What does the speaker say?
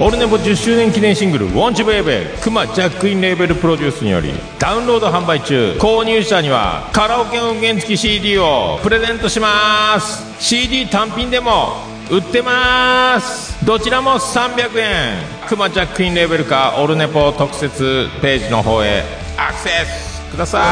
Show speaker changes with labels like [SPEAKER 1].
[SPEAKER 1] オルネポ10周年記念シングル「ウォンチブイベ」クマジャックインレーベルプロデュースによりダウンロード販売中購入者にはカラオケ音源付き CD をプレゼントします CD 単品でも売ってますどちらも300円クマジャックインレーベルかオルネポ特設ページの方へアクセスください